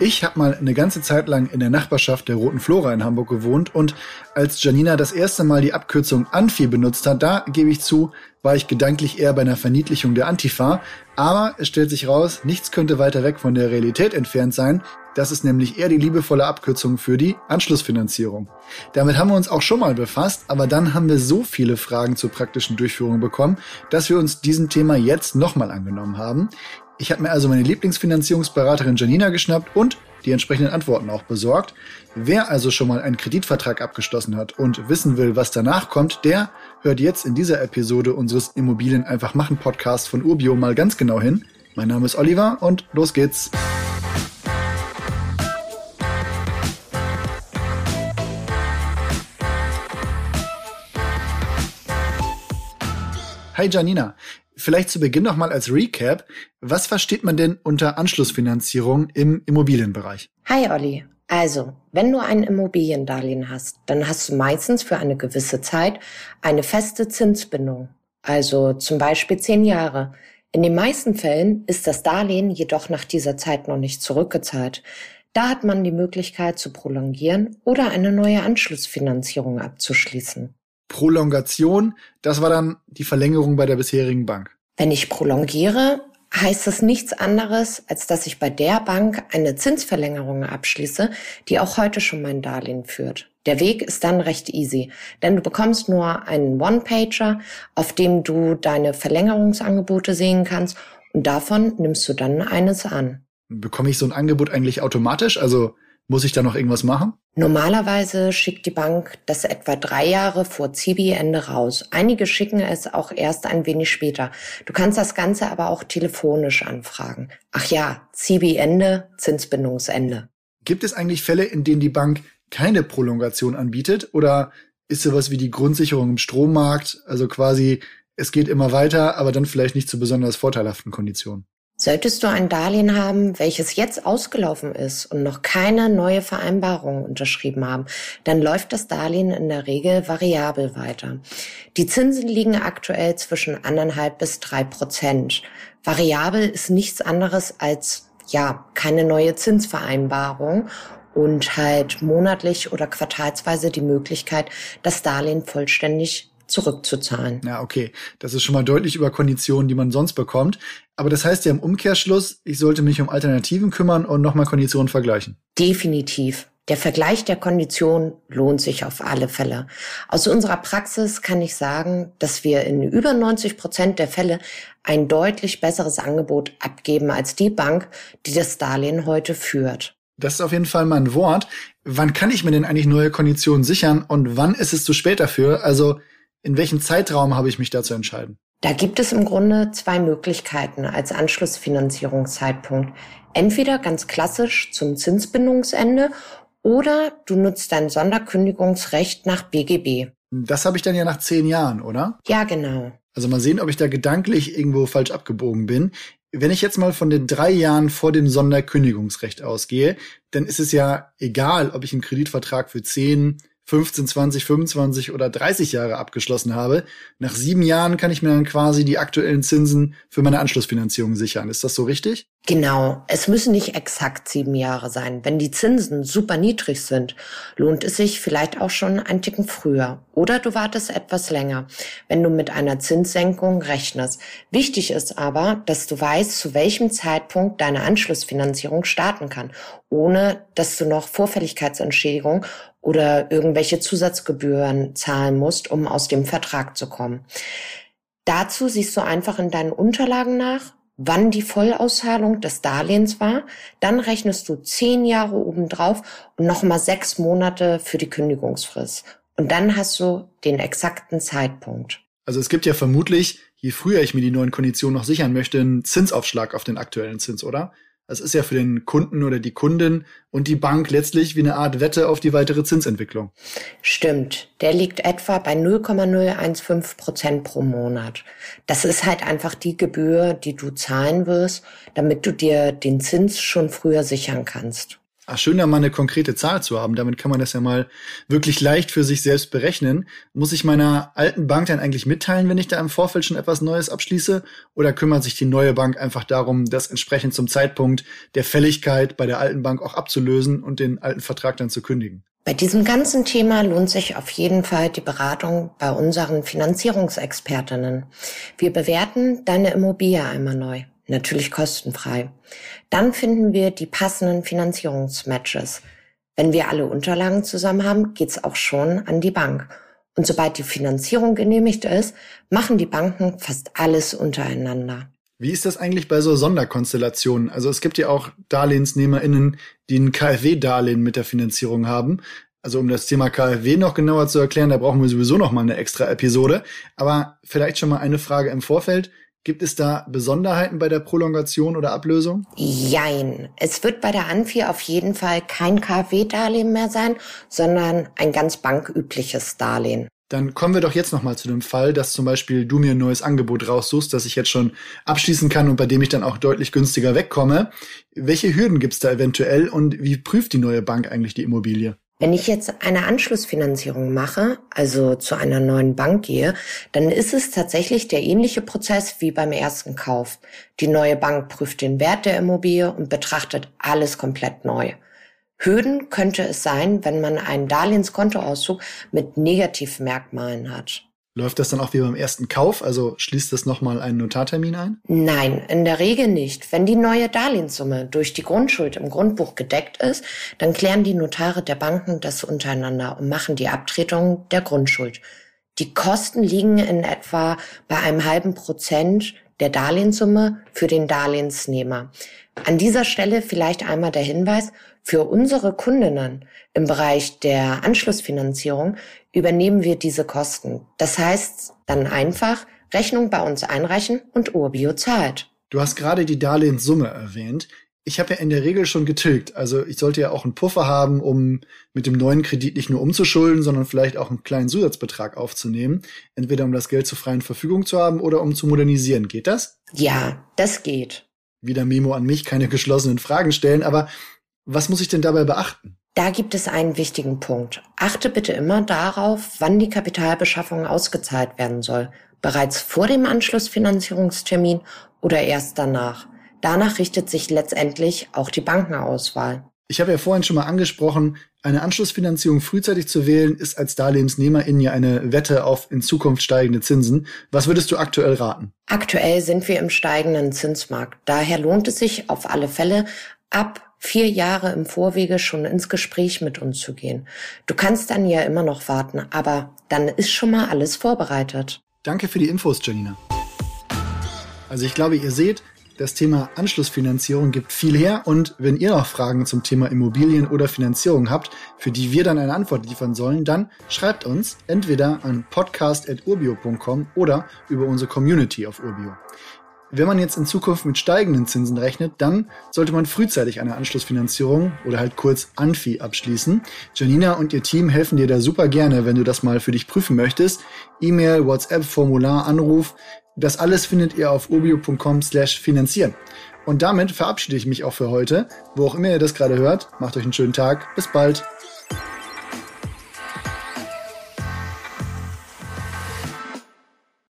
Ich habe mal eine ganze Zeit lang in der Nachbarschaft der Roten Flora in Hamburg gewohnt und als Janina das erste Mal die Abkürzung Anfi benutzt hat, da gebe ich zu, war ich gedanklich eher bei einer Verniedlichung der Antifa. Aber es stellt sich raus, nichts könnte weiter weg von der Realität entfernt sein. Das ist nämlich eher die liebevolle Abkürzung für die Anschlussfinanzierung. Damit haben wir uns auch schon mal befasst, aber dann haben wir so viele Fragen zur praktischen Durchführung bekommen, dass wir uns diesem Thema jetzt nochmal angenommen haben. Ich habe mir also meine Lieblingsfinanzierungsberaterin Janina geschnappt und die entsprechenden Antworten auch besorgt. Wer also schon mal einen Kreditvertrag abgeschlossen hat und wissen will, was danach kommt, der hört jetzt in dieser Episode unseres Immobilien einfach machen Podcast von Urbio mal ganz genau hin. Mein Name ist Oliver und los geht's. Hi Janina, vielleicht zu Beginn noch mal als Recap. Was versteht man denn unter Anschlussfinanzierung im Immobilienbereich? Hi Olli. Also, wenn du ein Immobiliendarlehen hast, dann hast du meistens für eine gewisse Zeit eine feste Zinsbindung. Also zum Beispiel zehn Jahre. In den meisten Fällen ist das Darlehen jedoch nach dieser Zeit noch nicht zurückgezahlt. Da hat man die Möglichkeit zu prolongieren oder eine neue Anschlussfinanzierung abzuschließen. Prolongation, das war dann die Verlängerung bei der bisherigen Bank. Wenn ich prolongiere, heißt das nichts anderes, als dass ich bei der Bank eine Zinsverlängerung abschließe, die auch heute schon mein Darlehen führt. Der Weg ist dann recht easy, denn du bekommst nur einen One-Pager, auf dem du deine Verlängerungsangebote sehen kannst und davon nimmst du dann eines an. Bekomme ich so ein Angebot eigentlich automatisch? Also muss ich da noch irgendwas machen? Normalerweise schickt die Bank das etwa drei Jahre vor Zibi-Ende raus. Einige schicken es auch erst ein wenig später. Du kannst das Ganze aber auch telefonisch anfragen. Ach ja, Zibi-Ende, Zinsbindungsende. Gibt es eigentlich Fälle, in denen die Bank keine Prolongation anbietet? Oder ist sowas wie die Grundsicherung im Strommarkt? Also quasi, es geht immer weiter, aber dann vielleicht nicht zu besonders vorteilhaften Konditionen. Solltest du ein Darlehen haben, welches jetzt ausgelaufen ist und noch keine neue Vereinbarung unterschrieben haben, dann läuft das Darlehen in der Regel variabel weiter. Die Zinsen liegen aktuell zwischen anderthalb bis drei Prozent. Variabel ist nichts anderes als, ja, keine neue Zinsvereinbarung und halt monatlich oder quartalsweise die Möglichkeit, das Darlehen vollständig zurückzuzahlen. Ja, okay. Das ist schon mal deutlich über Konditionen, die man sonst bekommt. Aber das heißt ja im Umkehrschluss, ich sollte mich um Alternativen kümmern und nochmal Konditionen vergleichen. Definitiv. Der Vergleich der Konditionen lohnt sich auf alle Fälle. Aus unserer Praxis kann ich sagen, dass wir in über 90 Prozent der Fälle ein deutlich besseres Angebot abgeben als die Bank, die das Darlehen heute führt. Das ist auf jeden Fall mal ein Wort. Wann kann ich mir denn eigentlich neue Konditionen sichern und wann ist es zu spät dafür? Also in welchem Zeitraum habe ich mich dazu entscheiden? Da gibt es im Grunde zwei Möglichkeiten als Anschlussfinanzierungszeitpunkt. Entweder ganz klassisch zum Zinsbindungsende oder du nutzt dein Sonderkündigungsrecht nach BGB. Das habe ich dann ja nach zehn Jahren, oder? Ja, genau. Also mal sehen, ob ich da gedanklich irgendwo falsch abgebogen bin. Wenn ich jetzt mal von den drei Jahren vor dem Sonderkündigungsrecht ausgehe, dann ist es ja egal, ob ich einen Kreditvertrag für zehn, 15, 20, 25 oder 30 Jahre abgeschlossen habe. Nach sieben Jahren kann ich mir dann quasi die aktuellen Zinsen für meine Anschlussfinanzierung sichern. Ist das so richtig? Genau. Es müssen nicht exakt sieben Jahre sein. Wenn die Zinsen super niedrig sind, lohnt es sich vielleicht auch schon ein Ticken früher. Oder du wartest etwas länger, wenn du mit einer Zinssenkung rechnest. Wichtig ist aber, dass du weißt, zu welchem Zeitpunkt deine Anschlussfinanzierung starten kann, ohne dass du noch Vorfälligkeitsentschädigung oder irgendwelche Zusatzgebühren zahlen musst, um aus dem Vertrag zu kommen. Dazu siehst du einfach in deinen Unterlagen nach, wann die Vollauszahlung des Darlehens war. Dann rechnest du zehn Jahre obendrauf und nochmal sechs Monate für die Kündigungsfrist. Und dann hast du den exakten Zeitpunkt. Also es gibt ja vermutlich, je früher ich mir die neuen Konditionen noch sichern möchte, einen Zinsaufschlag auf den aktuellen Zins, oder? Das ist ja für den Kunden oder die Kundin und die Bank letztlich wie eine Art Wette auf die weitere Zinsentwicklung. Stimmt. Der liegt etwa bei 0,015 Prozent pro Monat. Das ist halt einfach die Gebühr, die du zahlen wirst, damit du dir den Zins schon früher sichern kannst. Ach, schön, da mal eine konkrete Zahl zu haben. Damit kann man das ja mal wirklich leicht für sich selbst berechnen. Muss ich meiner alten Bank dann eigentlich mitteilen, wenn ich da im Vorfeld schon etwas Neues abschließe? Oder kümmert sich die neue Bank einfach darum, das entsprechend zum Zeitpunkt der Fälligkeit bei der alten Bank auch abzulösen und den alten Vertrag dann zu kündigen? Bei diesem ganzen Thema lohnt sich auf jeden Fall die Beratung bei unseren Finanzierungsexpertinnen. Wir bewerten deine Immobilie einmal neu natürlich kostenfrei. Dann finden wir die passenden Finanzierungsmatches. Wenn wir alle Unterlagen zusammen haben, geht's auch schon an die Bank. Und sobald die Finanzierung genehmigt ist, machen die Banken fast alles untereinander. Wie ist das eigentlich bei so Sonderkonstellationen? Also es gibt ja auch DarlehensnehmerInnen, die ein KfW-Darlehen mit der Finanzierung haben. Also um das Thema KfW noch genauer zu erklären, da brauchen wir sowieso noch mal eine extra Episode. Aber vielleicht schon mal eine Frage im Vorfeld. Gibt es da Besonderheiten bei der Prolongation oder Ablösung? Jein. Es wird bei der Anfi auf jeden Fall kein KfW-Darlehen mehr sein, sondern ein ganz bankübliches Darlehen. Dann kommen wir doch jetzt nochmal zu dem Fall, dass zum Beispiel du mir ein neues Angebot raussuchst, das ich jetzt schon abschließen kann und bei dem ich dann auch deutlich günstiger wegkomme. Welche Hürden gibt es da eventuell und wie prüft die neue Bank eigentlich die Immobilie? Wenn ich jetzt eine Anschlussfinanzierung mache, also zu einer neuen Bank gehe, dann ist es tatsächlich der ähnliche Prozess wie beim ersten Kauf. Die neue Bank prüft den Wert der Immobilie und betrachtet alles komplett neu. Hürden könnte es sein, wenn man einen Darlehenskontoauszug mit Negativmerkmalen hat. Läuft das dann auch wie beim ersten Kauf? Also schließt das nochmal einen Notartermin ein? Nein, in der Regel nicht. Wenn die neue Darlehenssumme durch die Grundschuld im Grundbuch gedeckt ist, dann klären die Notare der Banken das untereinander und machen die Abtretung der Grundschuld. Die Kosten liegen in etwa bei einem halben Prozent der Darlehenssumme für den Darlehensnehmer. An dieser Stelle vielleicht einmal der Hinweis, für unsere Kundinnen im Bereich der Anschlussfinanzierung übernehmen wir diese Kosten. Das heißt dann einfach Rechnung bei uns einreichen und Urbio zahlt. Du hast gerade die Darlehenssumme erwähnt. Ich habe ja in der Regel schon getilgt. Also ich sollte ja auch einen Puffer haben, um mit dem neuen Kredit nicht nur umzuschulden, sondern vielleicht auch einen kleinen Zusatzbetrag aufzunehmen. Entweder um das Geld zur freien Verfügung zu haben oder um zu modernisieren. Geht das? Ja, das geht. Wieder Memo an mich, keine geschlossenen Fragen stellen, aber was muss ich denn dabei beachten? Da gibt es einen wichtigen Punkt. Achte bitte immer darauf, wann die Kapitalbeschaffung ausgezahlt werden soll. Bereits vor dem Anschlussfinanzierungstermin oder erst danach. Danach richtet sich letztendlich auch die Bankenauswahl. Ich habe ja vorhin schon mal angesprochen, eine Anschlussfinanzierung frühzeitig zu wählen, ist als Darlehensnehmerin ja eine Wette auf in Zukunft steigende Zinsen. Was würdest du aktuell raten? Aktuell sind wir im steigenden Zinsmarkt. Daher lohnt es sich auf alle Fälle, ab vier Jahre im Vorwege schon ins Gespräch mit uns zu gehen. Du kannst dann ja immer noch warten, aber dann ist schon mal alles vorbereitet. Danke für die Infos, Janina. Also ich glaube, ihr seht, das Thema Anschlussfinanzierung gibt viel her und wenn ihr noch Fragen zum Thema Immobilien oder Finanzierung habt, für die wir dann eine Antwort liefern sollen, dann schreibt uns entweder an podcast.urbio.com oder über unsere Community auf Urbio. Wenn man jetzt in Zukunft mit steigenden Zinsen rechnet, dann sollte man frühzeitig eine Anschlussfinanzierung oder halt kurz Anfi abschließen. Janina und ihr Team helfen dir da super gerne, wenn du das mal für dich prüfen möchtest. E-Mail, WhatsApp, Formular, Anruf. Das alles findet ihr auf urbio.com slash finanzieren. Und damit verabschiede ich mich auch für heute. Wo auch immer ihr das gerade hört, macht euch einen schönen Tag. Bis bald.